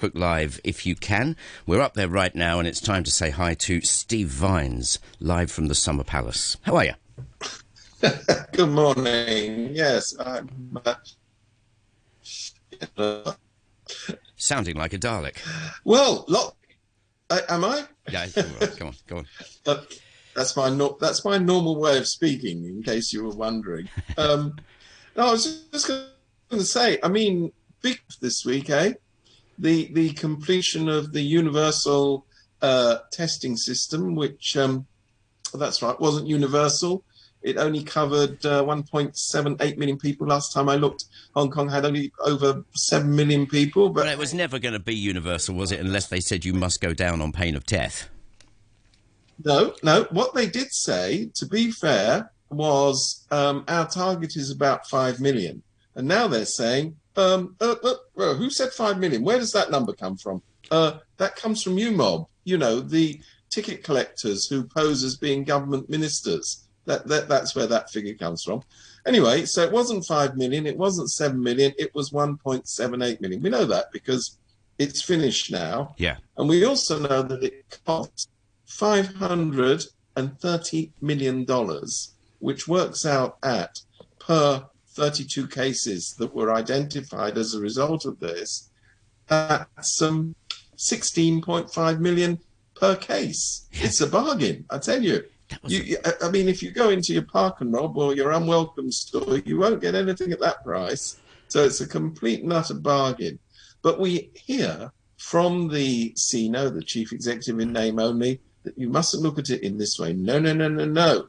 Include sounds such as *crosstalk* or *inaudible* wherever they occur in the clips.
Facebook Live if you can. We're up there right now, and it's time to say hi to Steve Vines, live from the Summer Palace. How are you? *laughs* Good morning. Yes, I'm. Uh, Sounding like a Dalek. well, look, uh, am I? Yeah, right. come on, go on. *laughs* Uh, that's my no- that's my normal way of speaking. In case you were wondering, *laughs* um, no, I was just going to say. I mean, big this week, eh? The the completion of the universal uh, testing system, which um, that's right, wasn't universal. It only covered uh, 1.78 million people. Last time I looked, Hong Kong had only over 7 million people. But well, it was never going to be universal, was it? Unless they said you must go down on pain of death. No, no. What they did say, to be fair, was um, our target is about 5 million. And now they're saying, um, uh, uh, who said 5 million? Where does that number come from? Uh, that comes from you, mob. you know, the ticket collectors who pose as being government ministers. That, that that's where that figure comes from. Anyway, so it wasn't five million, it wasn't seven million, it was 1.78 million. We know that because it's finished now. Yeah. And we also know that it costs 530 million dollars, which works out at per 32 cases that were identified as a result of this, that's some 16.5 million per case. It's a bargain, I tell you. You, I mean, if you go into your park and rob or your unwelcome store, you won't get anything at that price. So it's a complete and utter bargain. But we hear from the CINO, the chief executive in name only, that you mustn't look at it in this way. No, no, no, no, no.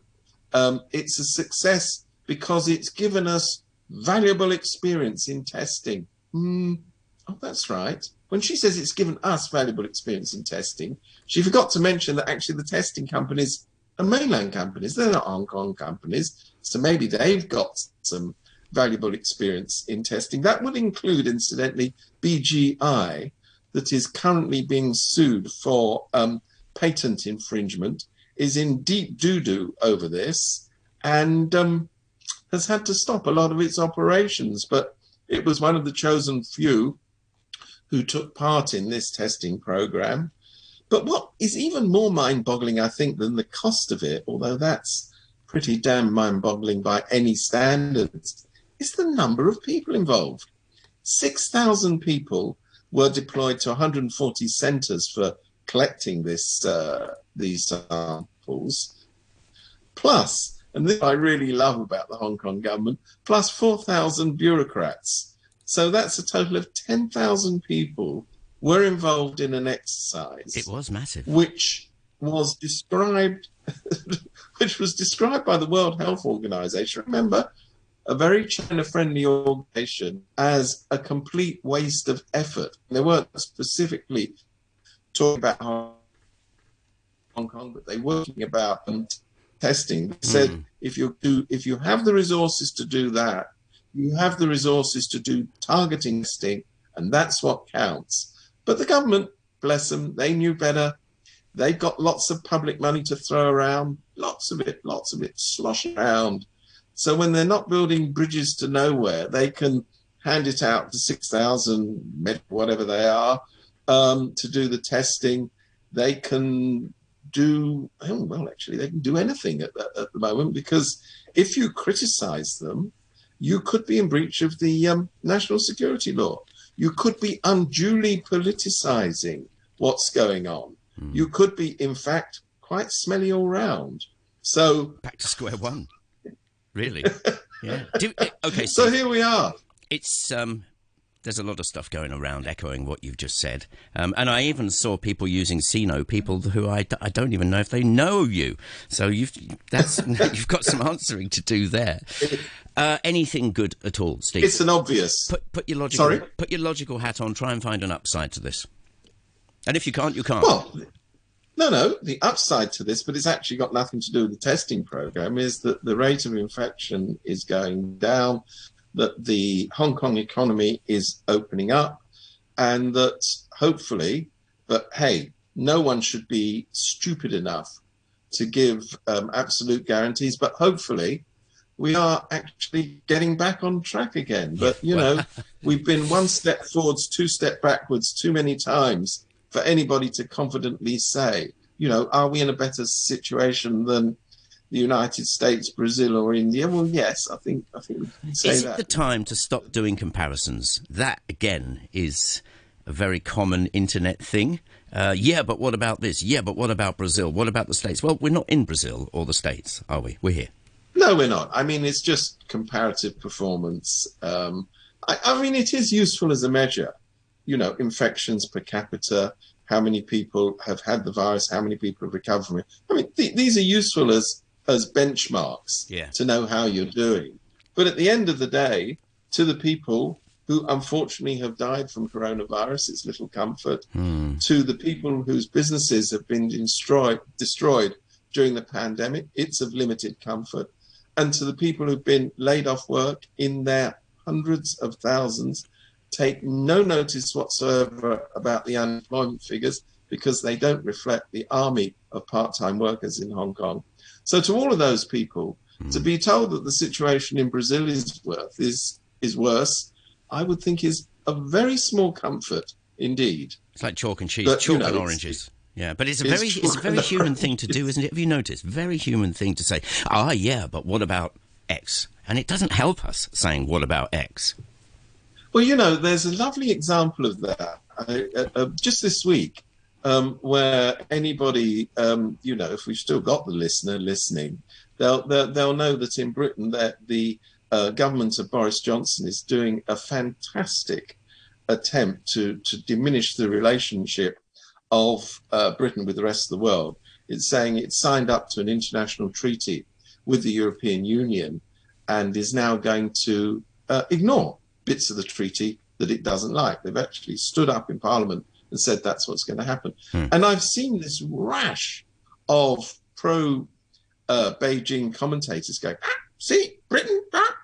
Um, it's a success because it's given us valuable experience in testing. Mm, oh, that's right. When she says it's given us valuable experience in testing, she forgot to mention that actually the testing companies are mainland companies. They're not Hong Kong companies. So maybe they've got some valuable experience in testing. That would include, incidentally, BGI, that is currently being sued for um, patent infringement, is in deep doo doo over this and um, has had to stop a lot of its operations. But it was one of the chosen few who took part in this testing program. But what is even more mind boggling, I think, than the cost of it, although that's pretty damn mind boggling by any standards, is the number of people involved. 6,000 people were deployed to 140 centres for collecting this uh, these samples. Plus, and this I really love about the Hong Kong government, plus 4,000 bureaucrats. So that's a total of 10,000 people were involved in an exercise. It was massive. Which was described, *laughs* which was described by the World Health Organization. Remember, a very China-friendly organization as a complete waste of effort. They weren't specifically talking about Hong Kong, but they were talking about testing. They said Mm. if you do, if you have the resources to do that, you have the resources to do targeting testing, and that's what counts. But the government, bless them, they knew better. They've got lots of public money to throw around, lots of it, lots of it sloshing around. So when they're not building bridges to nowhere, they can hand it out to 6,000, whatever they are, um, to do the testing. They can do, oh, well, actually, they can do anything at the, at the moment because if you criticize them, you could be in breach of the um, national security law. You could be unduly politicizing what's going on. Hmm. You could be, in fact, quite smelly all round. So, Back to square one. *laughs* Really? *laughs* yeah. Do, eh, okay, so so here we are. it's um there's a lot of stuff going around echoing what you've just said. Um, and I even saw people using CINO, people who I, I don't even know if they know you. So you've that's *laughs* you've got some answering to do there. Uh, anything good at all, Steve? It's an obvious. put put your logical Sorry? put your logical hat on. Try and find an upside to this. And if you can't, you can't. Well, no, no. The upside to this, but it's actually got nothing to do with the testing program, is that the rate of infection is going down, that the Hong Kong economy is opening up, and that hopefully, but hey, no one should be stupid enough to give um, absolute guarantees, but hopefully, we are actually getting back on track again. But, you know, *laughs* we've been one step forwards, two step backwards too many times for anybody to confidently say, you know, are we in a better situation than the United States, Brazil, or India? Well, yes, I think I think we can say Is that. it the time to stop doing comparisons? That again is a very common internet thing. Uh, yeah, but what about this? Yeah, but what about Brazil? What about the States? Well, we're not in Brazil or the States, are we? We're here. No, we're not. I mean, it's just comparative performance. Um, I, I mean, it is useful as a measure. You know, infections per capita, how many people have had the virus, how many people have recovered from it. I mean, th- these are useful as as benchmarks Yeah. to know how you're doing. But at the end of the day, to the people who unfortunately have died from coronavirus, it's little comfort. Hmm. To the people whose businesses have been destroyed, destroyed during the pandemic, it's of limited comfort. And to the people who've been laid off work in their hundreds of thousands, take no notice whatsoever about the unemployment figures because they don't reflect the army of part time workers in Hong Kong. So, to all of those people, to be told that the situation in Brazil is worth is is worse, I would think is a very small comfort indeed. It's like chalk and cheese, But, you chalk know, and oranges. Yeah, but it's a very it's a very human thing to do, isn't it? Have you noticed? Very human thing to say. Ah, yeah, but what about X? And it doesn't help us saying what about X. Well, you know, there's a lovely example of that I, uh, uh, just this week, um, where anybody, um, you know, if we've still got the listener listening, they'll they'll, they'll know that in Britain that the uh, government of Boris Johnson is doing a fantastic attempt to to diminish the relationship of uh, Britain with the rest of the world. It's saying it's signed up to an international treaty with the European Union and is now going to uh, ignore bits of the treaty that it doesn't like. They've actually stood up in Parliament and said that's what's going to happen. And I've seen this rash of pro uh, Beijing commentators going, ah, see, Britain, ah,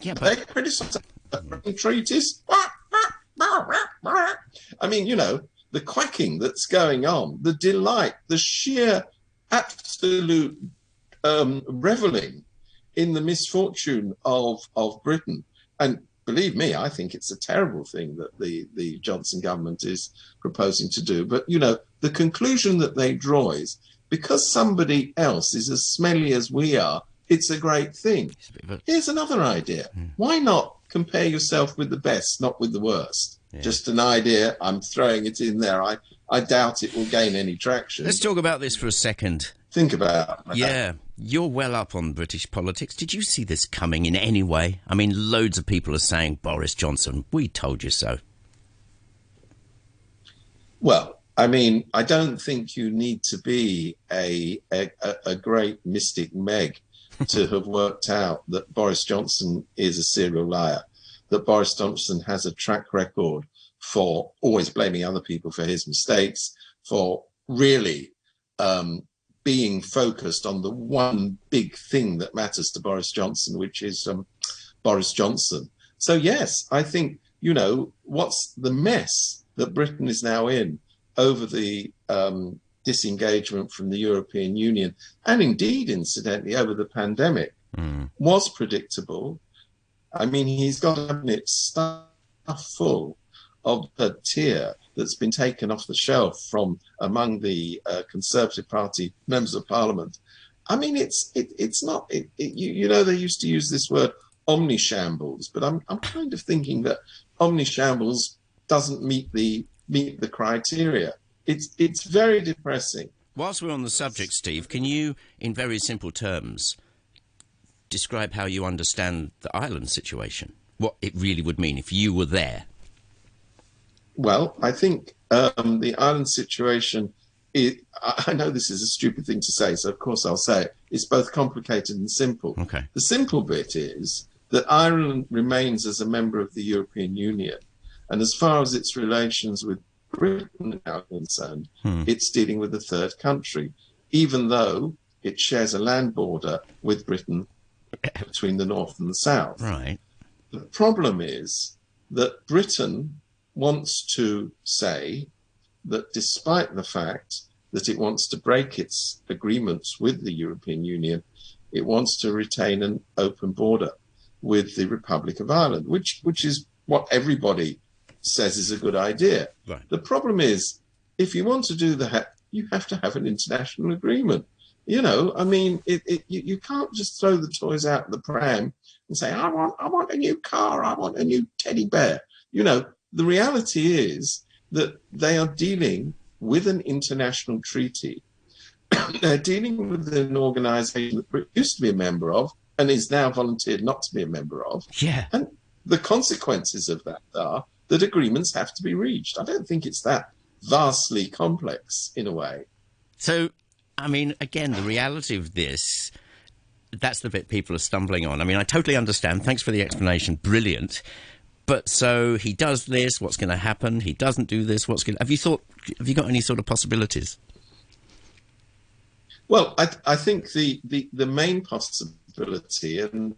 Yeah, they criticize the treaties. Ah, ah, ah, ah. I mean, you know, the quacking that's going on, the delight, the sheer absolute um, reveling in the misfortune of of Britain. And believe me, I think it's a terrible thing that the the Johnson government is proposing to do. But you know, the conclusion that they draw is because somebody else is as smelly as we are, it's a great thing. a bit of a- Here's another idea. Hmm. Why not compare yourself with the best, not with the worst? Yeah. Just an idea. I'm throwing it in there. I, I doubt it will gain any traction. let's talk about this for a second. Think about. Yeah, you're well up on British politics. Did you see this coming in any way? I mean, loads of people are saying Boris Johnson. We told you so. Well, I mean, I don't think you need to be a a, a- a great mystic Meg to *laughs* have worked out that Boris Johnson is a serial liar, that Boris Johnson has a track record for always blaming other people for his mistakes, for really um, being focused on the one big thing that matters to Boris Johnson, which is um, Boris Johnson. So, yes, I think, you know, what's the mess that Britain is now in over the um, disengagement from the European Union, and indeed, incidentally, over the pandemic, was predictable. I mean, he's got cabinet stuff full of a tier that's been taken off the shelf from among the uh, Conservative Party members of Parliament. I mean, it's it, it's not it, it, you, you know they used to use this word omnishambles, but I'm I'm kind of thinking that omnishambles doesn't meet the meet the criteria. It's it's very depressing. Whilst we're on the subject, Steve, can you, in very simple terms, describe how you understand the Ireland situation? What it really would mean if you were there? Well, I think um, the Ireland situation. It, I I know this is a stupid thing to say, so of course I'll say it. It's both complicated and simple. Okay. The simple bit is that Ireland remains as a member of the European Union, and as far as its relations with Britain are concerned, it's dealing with a third country, even though it shares a land border with Britain between the north and the south. Right. The problem is that Britain wants to say that despite the fact that it wants to break its agreements with the European Union, it wants to retain an open border with the Republic of Ireland, which which is what everybody says is a good idea. Right. The problem is, if you want to do that, you have to have an international agreement. You know, I mean, it, it, you, you can't just throw the toys out of the pram and say, "I want, I want a new car, I want a new teddy bear." You know, the reality is that they are dealing with an international treaty. *clears throat* They're dealing with an organisation that Britain used to be a member of and is now volunteered not to be a member of. Yeah. And the consequences of that are that agreements have to be reached. I don't think it's that vastly complex in a way. So, I mean, again, the reality of this. That's the bit people are stumbling on. I mean, I totally understand. Thanks for the explanation. Brilliant. But so he does this. What's going to happen? He doesn't do this. What's going? to... Have you thought? Have you got any sort of possibilities? Well, I, I think the, the, the main possibility, and,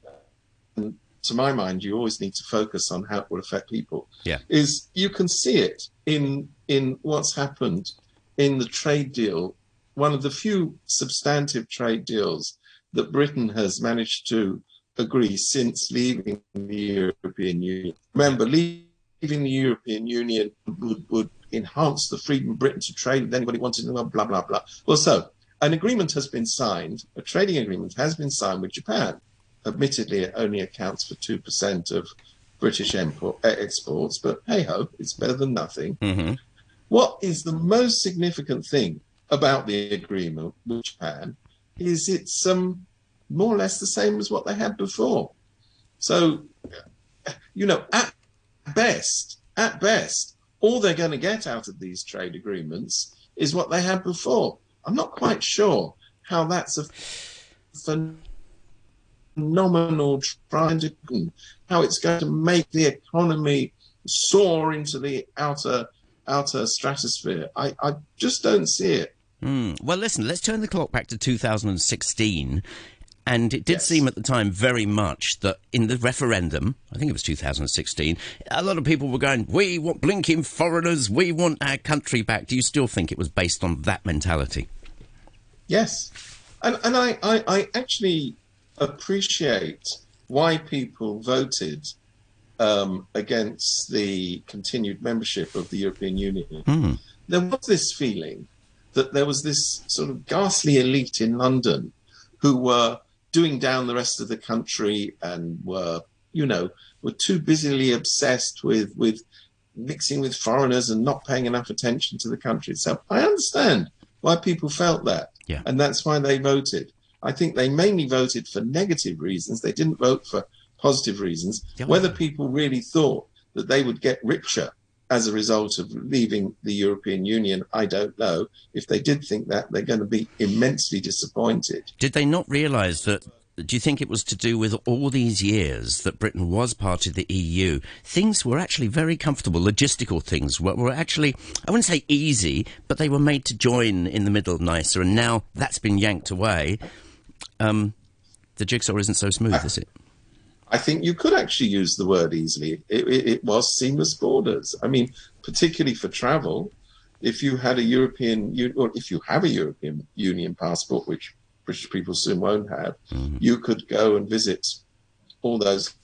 and to my mind, you always need to focus on how it will affect people. Yeah. Is you can see it in in what's happened in the trade deal, one of the few substantive trade deals that Britain has managed to agree since leaving the European Union. Remember, leaving the European Union would, would enhance the freedom of Britain to trade with anybody wanted to, blah, blah, blah. Well, so an agreement has been signed, a trading agreement has been signed with Japan. Admittedly, it only accounts for 2% of British import, exports, but hey ho, it's better than nothing. Mm-hmm. What is the most significant thing about the agreement with Japan is it's um, more or less the same as what they had before. So, you know, at best, at best, all they're going to get out of these trade agreements is what they had before. I'm not quite sure how that's a phenomenal trying to how it's going to make the economy soar into the outer outer stratosphere. I, I just don't see it. Mm. Well, listen, let's turn the clock back to 2016. And it did Yes. seem at the time very much that in the referendum, I think it was 2016, a lot of people were going, We want blinking foreigners, we want our country back. Do you still think it was based on that mentality? Yes, and and I, I, I actually appreciate why people voted um, against the continued membership of the European Union. Mm. There was this feeling that there was this sort of ghastly elite in London who were doing down the rest of the country and were, you know, were too busily obsessed with with mixing with foreigners and not paying enough attention to the country itself. I understand why people felt that. Yeah. And that's why they voted. I think they mainly voted for negative reasons. They didn't vote for positive reasons. Yeah. Whether people really thought that they would get richer as a result of leaving the European Union, I don't know. If they did think that, they're going to be immensely disappointed. Did they not realise that? Do you think it was to do with all these years that Britain was part of the EU? Things were actually very comfortable. Logistical things were, were actually, I wouldn't say easy, but they were made to join in the middle nicer. And now that's been yanked away. Um, the jigsaw isn't so smooth, is it? I think you could actually use the word easily. It, it, it was seamless borders. I mean, particularly for travel, if you had a European, or if you have a European Union passport, which British people soon won't have, mm-hmm. you could go and visit all those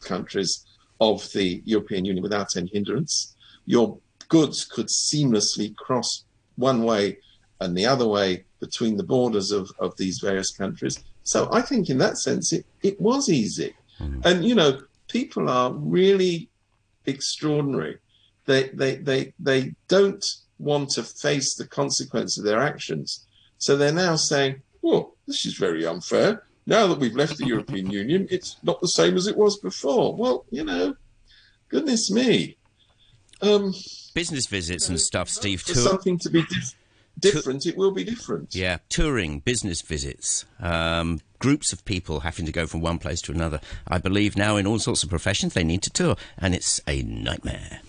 countries of the European Union without any hindrance. Your goods could seamlessly cross one way and the other way between the borders of, of these various countries. So I think in that sense, it, it was easy. And, you know, people are really extraordinary. They, they, they, they don't want to face the consequence of their actions. So they're now saying, oh, this is very unfair. Now that we've left the *laughs* European Union, it's not the same as it was before. Well, you know, goodness me. Um, Business visits and stuff, Steve. Tour- something to be different, it will be different. Yeah, touring, business visits, um, groups of people having to go from one place to another. I believe now in all sorts of professions they need to tour, and it's a nightmare.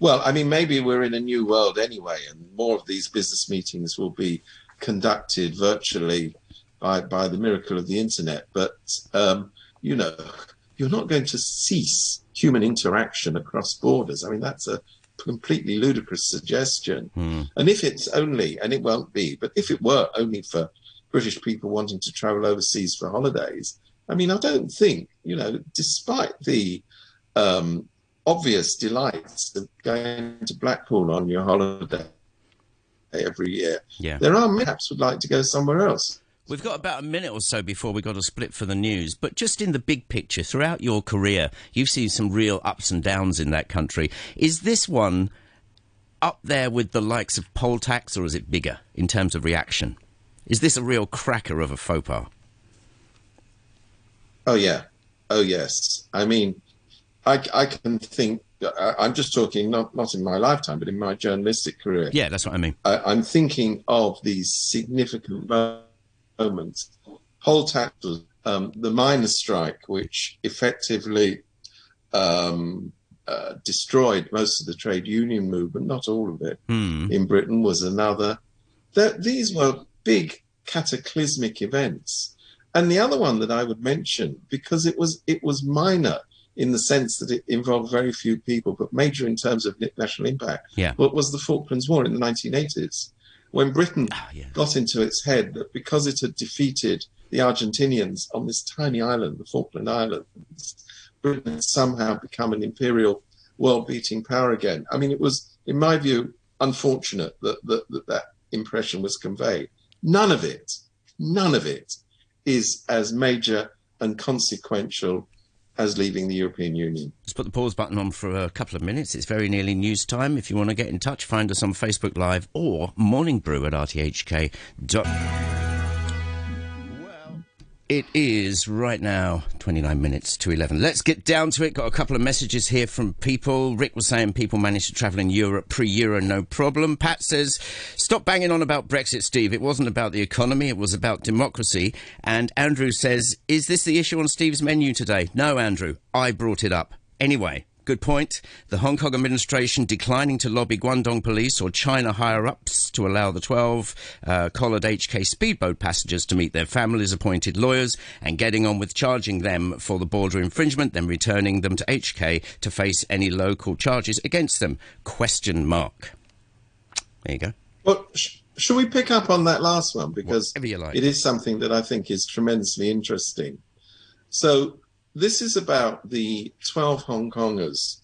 Well, I mean, maybe we're in a new world anyway, and more of these business meetings will be conducted virtually by, by the miracle of the internet. But, um, you know, you're not going to cease human interaction across borders. I mean, that's a completely ludicrous suggestion. And if it's only, and it won't be, but if it were only for, British people wanting to travel overseas for holidays. I mean, I don't think, you know, despite the um, obvious delights of going to Blackpool on your holiday every year, Yeah. there are perhaps would like to go somewhere else. We've got about a minute or so before we've got to split for the news, but just in the big picture, throughout your career, you've seen some real ups and downs in that country. Is this one up there with the likes of poll tax, or is it bigger in terms of reaction? Is this a real cracker of a faux pas? Oh yeah, oh yes. I mean, I, I can think. I- I'm just talking not not in my lifetime, but in my journalistic career. Yeah, that's what I mean. I, I'm thinking of these significant moments. Poll tax was um, the miners' strike, which effectively um, uh, destroyed most of the trade union movement, not all of it, Hmm. in Britain, was another. That these were big cataclysmic events. And the other one that I would mention, because it was it was minor in the sense that it involved very few people, but major in terms of national impact, Yeah. what was the Falklands War in the 1980s, when Britain Ah, yeah. got into its head that because it had defeated the Argentinians on this tiny island, the Falkland Islands, Britain had somehow become an imperial world beating power again. I mean, it was, in my view, unfortunate that that, that, that impression was conveyed. None of it, none of it is as major and consequential as leaving the European Union. Let's put the pause button on for a couple of minutes. It's very nearly news time. If you want to get in touch, find us on Facebook Live or Morning Brew at rthk. It is right now 29 minutes to 11. Let's get down to it. Got a couple of messages here from people. Rick was saying people managed to travel in Europe pre Euro, no problem. Pat says, stop banging on about Brexit, Steve. It wasn't about the economy, it was about democracy. And Andrew says, is this the issue on Steve's menu today? No, Andrew. I brought it up. Anyway, good point. The Hong Kong administration declining to lobby Guangdong police or China higher ups to allow the 12 uh, collared HK speedboat passengers to meet their families' appointed lawyers and getting on with charging them for the border infringement, then returning them to HK to face any local charges against them. Question mark. There you go. Well, sh- should we pick up on that last one because like. it is something that I think is tremendously interesting. So this is about the 12 Hong Kongers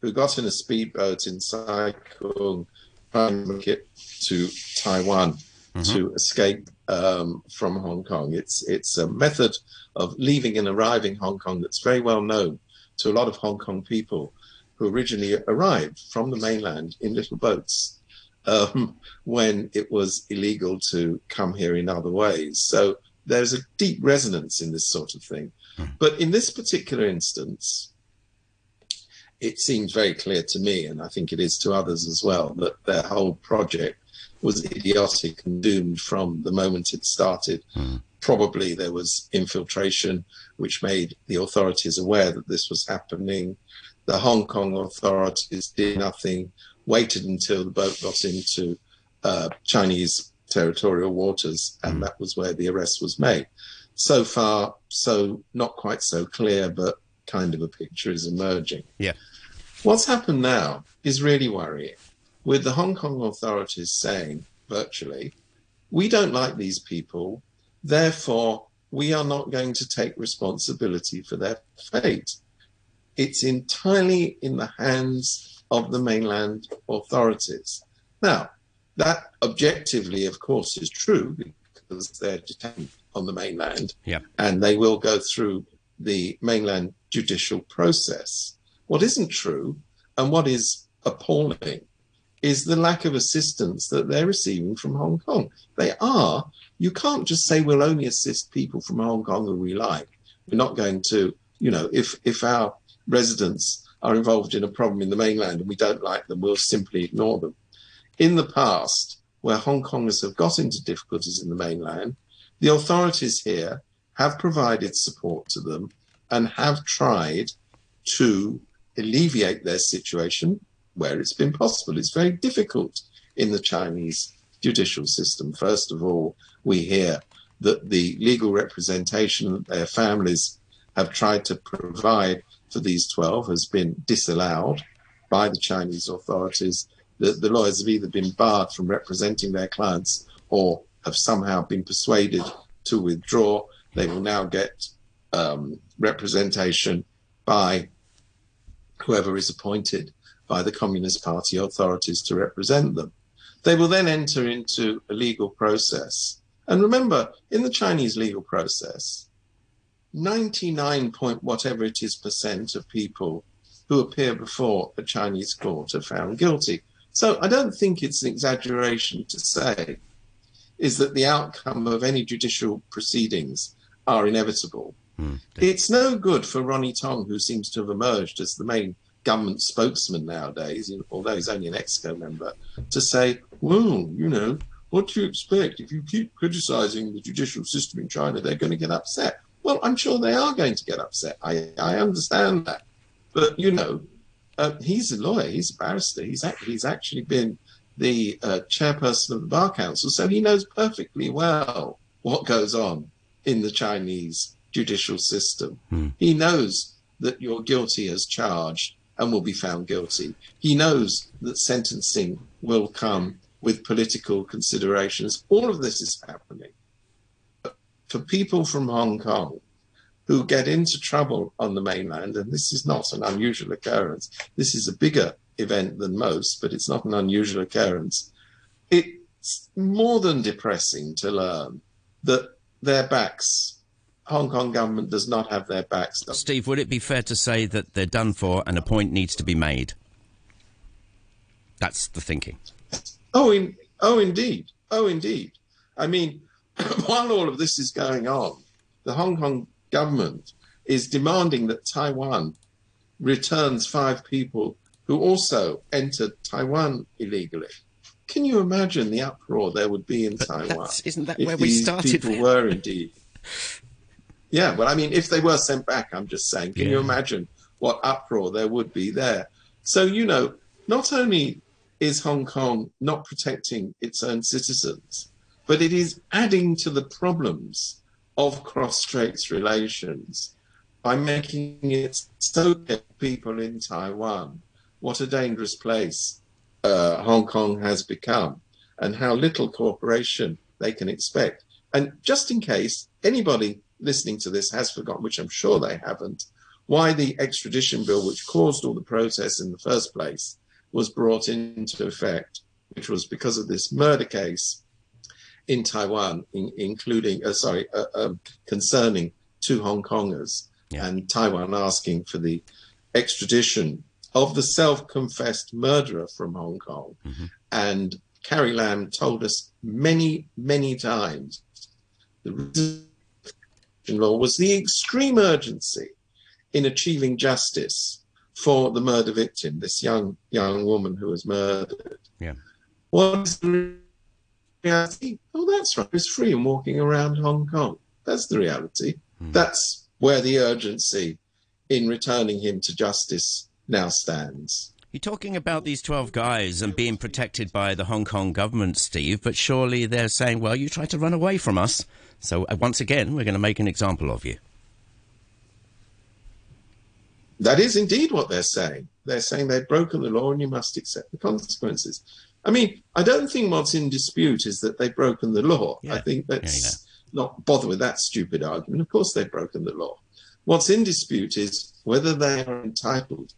who got in a speedboat in Sai Kung, to make it to Taiwan to escape um, from Hong Kong. It's it's a method of leaving and arriving Hong Kong that's very well known to a lot of Hong Kong people who originally arrived from the mainland in little boats um, when it was illegal to come here in other ways. So there's a deep resonance in this sort of thing. But in this particular instance, it seems very clear to me, and I think it is to others as well, that their whole project was idiotic and doomed from the moment it started. Probably there was infiltration, which made the authorities aware that this was happening. The Hong Kong authorities did nothing, waited until the boat got into uh, Chinese territorial waters, and that was where the arrest was made. So far, so not quite so clear, but kind of a picture is emerging. Yeah. What's happened now is really worrying, with the Hong Kong authorities saying virtually, we don't like these people, therefore, we are not going to take responsibility for their fate. It's entirely in the hands of the mainland authorities. Now, that objectively, of course, is true because they're detained on the mainland Yeah. and they will go through the mainland judicial process. What isn't true and what is appalling is the lack of assistance that they're receiving from Hong Kong. They are, you can't just say we'll only assist people from Hong Kong who we like. We're not going to, you know, if, if our residents are involved in a problem in the mainland and we don't like them, we'll simply ignore them. In the past, where Hong Kongers have got into difficulties in the mainland, the authorities here have provided support to them and have tried to alleviate their situation where it's been possible. It's very difficult in the Chinese judicial system. First of all, we hear that the legal representation that their families have tried to provide for these 12 has been disallowed by the Chinese authorities. The, the lawyers have either been barred from representing their clients or have somehow been persuaded to withdraw. They will now get um, representation by whoever is appointed by the Communist Party authorities to represent them. They will then enter into a legal process. And remember, in the Chinese legal process, 99 point whatever it is percent of people who appear before a Chinese court are found guilty. So I don't think it's an exaggeration to say is that the outcome of any judicial proceedings are inevitable. Mm. It's no good for Ronnie Tong, who seems to have emerged as the main government spokesman nowadays, although he's only an EXCO member, to say, well, you know, what do you expect? If you keep criticizing the judicial system in China, they're going to get upset. Well, I'm sure they are going to get upset. I, I understand that. But, you know, uh, he's a lawyer, he's a barrister, he's, he's actually been the uh, chairperson of the Bar Council, so he knows perfectly well what goes on in the Chinese judicial system. Hmm. He knows that you're guilty as charged and will be found guilty. He knows that sentencing will come with political considerations. All of this is happening. For people from Hong Kong who get into trouble on the mainland, and this is not an unusual occurrence, this is a bigger event than most, but it's not an unusual occurrence. It's more than depressing to learn that their backs, Hong Kong government does not have their backs. Steve, would it be fair to say that they're done for and a point needs to be made? That's the thinking. Oh, in, oh, indeed. Oh, indeed. I mean, *clears throat* while all of this is going on, the Hong Kong government is demanding that Taiwan returns five people who also entered Taiwan illegally. Can you imagine the uproar there would be in but Taiwan? Isn't that where we started? People were indeed. *laughs* Yeah, well, I mean, if they were sent back, I'm just saying, can yeah. you imagine what uproar there would be there? So, you know, not only is Hong Kong not protecting its own citizens, but it is adding to the problems of cross straits relations by making it so that people in Taiwan what a dangerous place uh, Hong Kong has become and how little cooperation they can expect. And just in case anybody listening to this has forgotten, which I'm sure they haven't, why the extradition bill, which caused all the protests in the first place, was brought into effect, which was because of this murder case in Taiwan, in, including, uh, sorry, uh, um, concerning two Hong Kongers, yeah. and Taiwan asking for the extradition of the self-confessed murderer from Hong Kong. Mm-hmm. And Carrie Lam told us many, many times the law was the extreme urgency in achieving justice for the murder victim, this young young woman who was murdered. Yeah. What is the reality? Oh, that's right. He's free and walking around Hong Kong. That's the reality. Mm. That's where the urgency in returning him to justice now stands. You're talking about these 12 guys and being protected by the Hong Kong government, Steve, but surely they're saying, well, you tried to run away from us. So uh, once again, we're going to make an example of you. That is indeed what they're saying. They're saying they've broken the law and you must accept the consequences. I mean, I don't think what's in dispute is that they've broken the law. Yeah. I think let's yeah, yeah. not bother with that stupid argument. Of course, they've broken the law. What's in dispute is whether they are entitled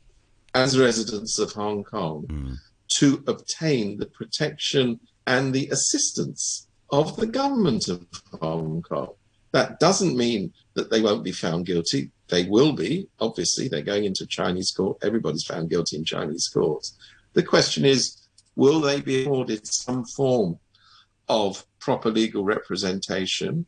as residents of Hong Kong mm. to obtain the protection and the assistance of the government of Hong Kong. That doesn't mean that they won't be found guilty. They will be, obviously. They're going into Chinese court. Everybody's found guilty in Chinese courts. The question is, will they be afforded some form of proper legal representation?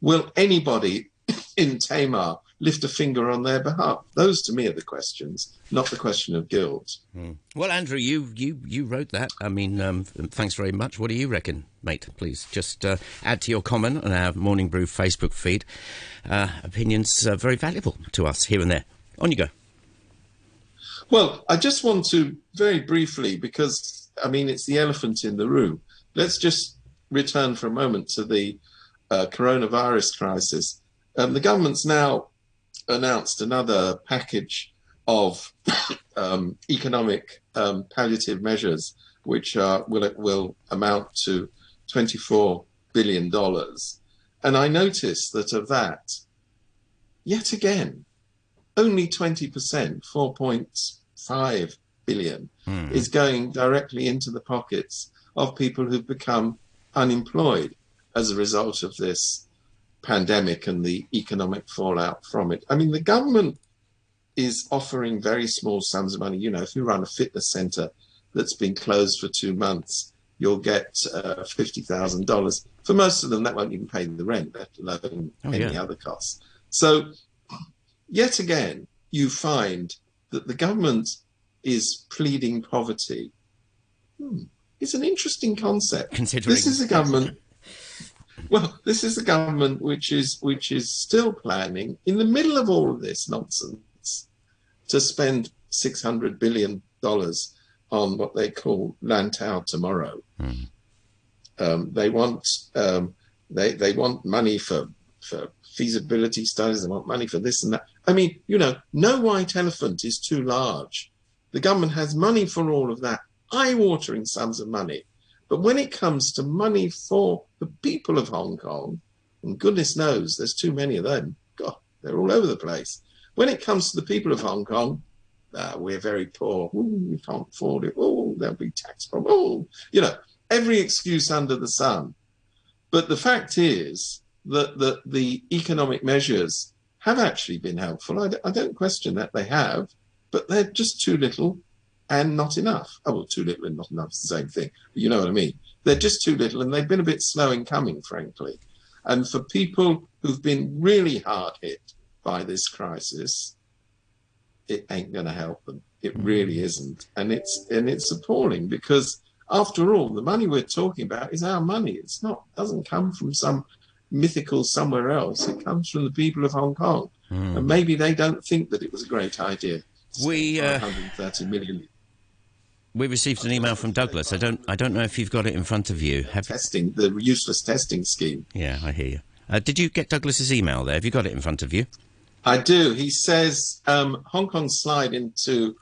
Will anybody *coughs* in Tamar lift a finger on their behalf? Those, to me, are the questions, not the question of guilt. Mm. Well, Andrew, you you you wrote that. I mean, um, thanks very much. What do you reckon, mate? Please just uh, add to your comment on our Morning Brew Facebook feed. Uh, opinions are very valuable to us here and there. On you go. Well, I just want to very briefly, because I mean, it's the elephant in the room. Let's just return for a moment to the uh, coronavirus crisis. Um, the government's now announced another package of *coughs* um, economic um, palliative measures, which uh, will will amount to 24 billion dollars. And I noticed that of that, yet again, only 20%, 4.5 billion, Hmm. is going directly into the pockets of people who've become unemployed as a result of this pandemic and the economic fallout from it. I mean, the government is offering very small sums of money. You know, if you run a fitness center that's been closed for two months, you'll get uh, $50,000. For most of them, that won't even pay the rent, let alone Oh, any yeah. other costs. So, yet again, you find that the government is pleading poverty. Hmm. It's an interesting concept. Considering This is a government. Well, this is a government which is which is still planning, in the middle of all of this nonsense, to spend six hundred billion dollars on what they call Lantau tomorrow. Hmm. Um, they want um, they they want money for for feasibility studies. They want money for this and that. I mean, you know, no white elephant is too large. The government has money for all of that, eye-watering sums of money. But when it comes to money for the people of Hong Kong, and goodness knows there's too many of them, God, they're all over the place. When it comes to the people of Hong Kong, uh, we're very poor. Ooh, we can't afford it. Oh, there'll be tax problems. You know, every excuse under the sun. But the fact is that, that the economic measures have actually been helpful. I, d- I don't question that they have, but they're just too little and not enough. Oh, well, too little and not enough is the same thing. But you know what I mean. They're just too little and they've been a bit slow in coming, frankly. And for people who've been really hard hit by this crisis, it ain't going to help them. It really isn't, and it's and it's appalling because after all, the money we're talking about is our money. It's not doesn't come from some mythical somewhere else. It comes from the people of Hong Kong, Hmm. and maybe they don't think that it was a great idea. We, uh, 130 million We received an email from Douglas. I don't. I don't know if you've got it in front of you. Have testing the useless testing scheme. Yeah, I hear you. Uh, did you get Douglas's email there? Have you got it in front of you? I do. He says um, Hong Kong's slide into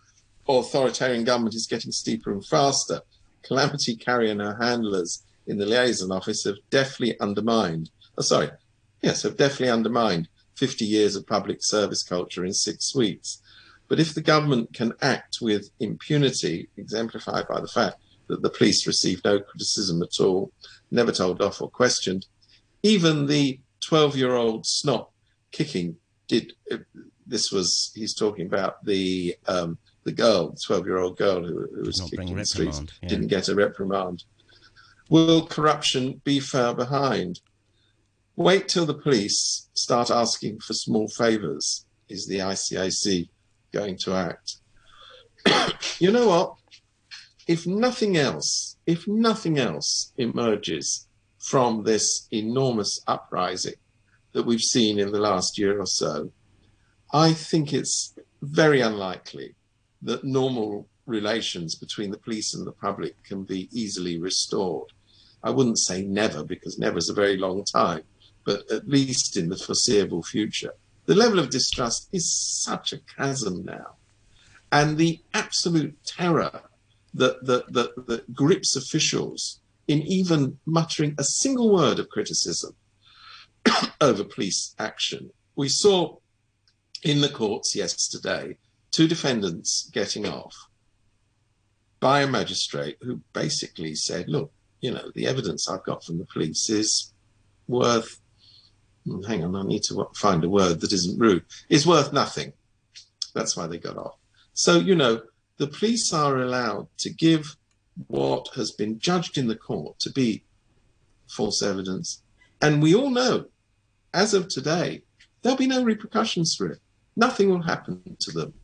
authoritarian government is getting steeper and faster. Calamity Carrie and her handlers in the liaison office have definitely undermined, oh, sorry, yes, have definitely undermined 50 years of public service culture in six weeks. But if the government can act with impunity, exemplified by the fact that the police received no criticism at all, never told off or questioned, even the 12 year old snot kicking did this was he's talking about the um, the girl, the twelve year old girl who, who was Not kicked in the streets, yeah. didn't get a reprimand. Will corruption be far behind? Wait till the police start asking for small favours. Is the ICAC going to act? *coughs* you know what? If nothing else, if nothing else emerges from this enormous uprising that we've seen in the last year or so, I think it's very unlikely that normal relations between the police and the public can be easily restored. I wouldn't say never, because never is a very long time, but at least in the foreseeable future. The level of distrust is such a chasm now. And the absolute terror that, that, that, that grips officials in even muttering a single word of criticism *coughs* over police action. We saw in the courts yesterday two defendants getting off by a magistrate who basically said, look, you know, the evidence I've got from the police is worth, Hmm, hang on, I need to find a word that isn't rude, is worth nothing. That's why they got off. So, you know, the police are allowed to give what has been judged in the court to be false evidence. And we all know, as of today, there'll be no repercussions for it. Nothing will happen to them.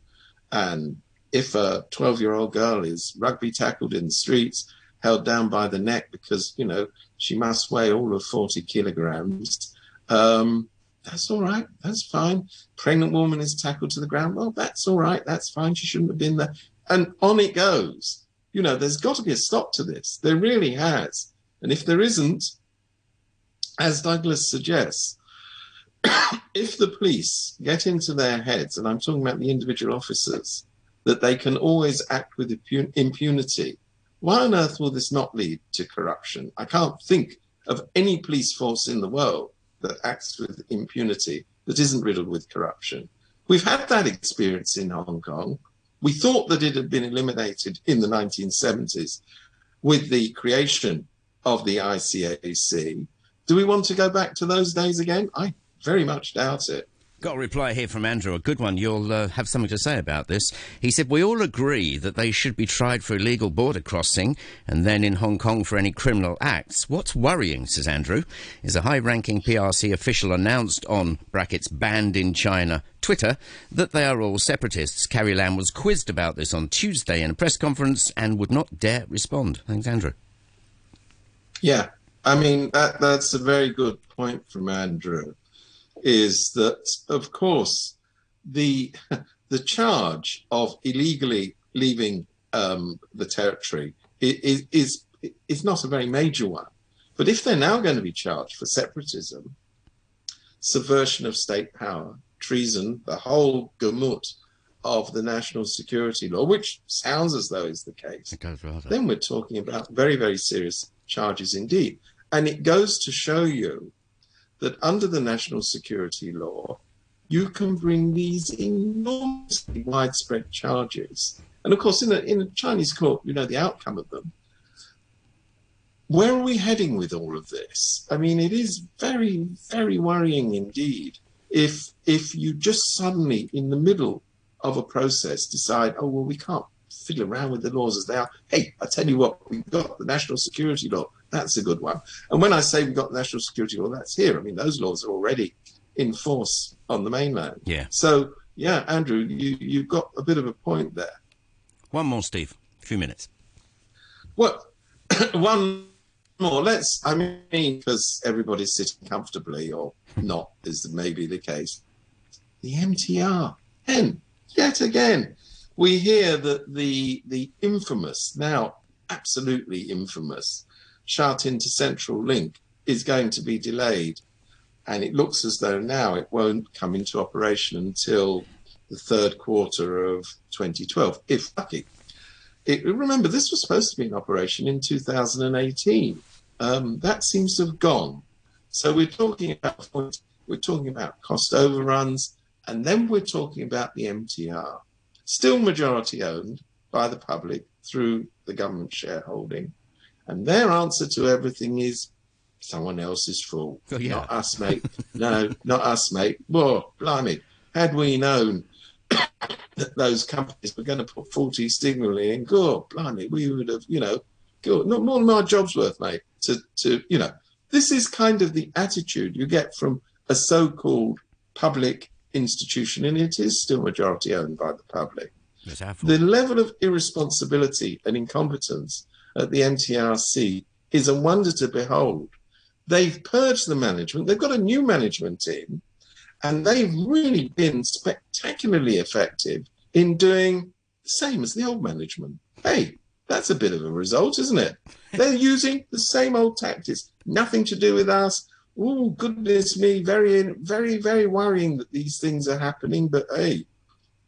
And if a 12 year old girl is rugby tackled in the streets, held down by the neck because, you know, she must weigh all of 40 kilograms, um, that's all right. That's fine. Pregnant woman is tackled to the ground. Well, that's all right. That's fine. She shouldn't have been there. And on it goes. You know, there's got to be a stop to this. There really has. And if there isn't, as Douglas suggests, *coughs* if the police get into their heads, and I'm talking about the individual officers, that they can always act with impunity, why on earth will this not lead to corruption? I can't think of any police force in the world that acts with impunity, that isn't riddled with corruption. We've had that experience in Hong Kong. We thought that it had been eliminated in the 1970s with the creation of the ICAC. Do we want to go back to those days again? I very much doubt it. Got a reply here from Andrew, a good one. You'll uh, have something to say about this. He said, We all agree that they should be tried for illegal border crossing and then in Hong Kong for any criminal acts. What's worrying, says Andrew, is a high ranking PRC official announced on brackets banned in China Twitter that they are all separatists. Carrie Lam was quizzed about this on Tuesday in a press conference and would not dare respond. Thanks, Andrew. Yeah, I mean, that, that's a very good point from Andrew is that, of course, the *laughs* the charge of illegally leaving um, the territory is, is is not a very major one. But if they're now going to be charged for separatism, subversion of state power, treason, the whole gamut of the national security law, which sounds as though is the case, then we're talking about very, very serious charges indeed. And it goes to show you that under the national security law, you can bring these enormously widespread charges. And of course, in a, in a Chinese court, you know the outcome of them. Where are we heading with all of this? I mean, it is very, very worrying indeed if if you just suddenly, in the middle of a process, decide, oh well, we can't fiddle around with the laws as they are. Hey, I tell you what, we've got the national security law. That's a good one. And when I say we've got national security law, that's here. I mean, those laws are already in force on the mainland. Yeah. So, yeah, Andrew, you, you've got a bit of a point there. One more, Steve. A few minutes. Well, *coughs* one more. Let's, I mean, because everybody's sitting comfortably or hmm. not, is maybe the case. The MTR. And yet again, we hear that the the infamous, now absolutely infamous, Sha Tin to Central Link is going to be delayed. And it looks as though now it won't come into operation until the third quarter of 2012, if lucky. It, remember, this was supposed to be in operation in 2018. Um, that seems to have gone. So we're talking about we're talking about cost overruns, and then we're talking about the MTR, still majority owned by the public through the government shareholding. And their answer to everything is someone else's fault. Oh, yeah. Not us, mate. no, not us, mate. Whoa, blimey. Had we known *coughs* that those companies were going to put 40 signal in, God, blimey, we would have, you know, God, not more than my job's worth, mate. To, to, you know, this is kind of the attitude you get from a so-called public institution, and it is still majority owned by the public. The level of irresponsibility and incompetence at the MTRC is a wonder to behold. They've purged the management, they've got a new management in, and they've really been spectacularly effective in doing the same as the old management. Hey, that's a bit of a result, isn't it? They're using the same old tactics, nothing to do with us. Oh, goodness me, very, very, very worrying that these things are happening. But hey,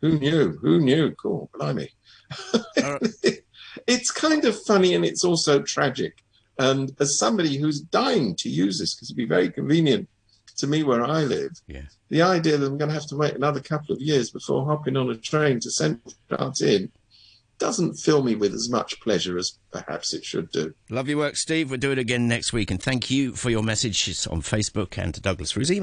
who knew? Who knew? Cool, blimey. *laughs* it's kind of funny and it's also tragic. And as somebody who's dying to use this, because it'd be very convenient to me where I live, yeah. the idea that I'm going to have to wait another couple of years before hopping on a train to Central in doesn't fill me with as much pleasure as perhaps it should do. Love your work, Steve. We'll do it again next week. And thank you for your messages on Facebook and to Douglas for his email.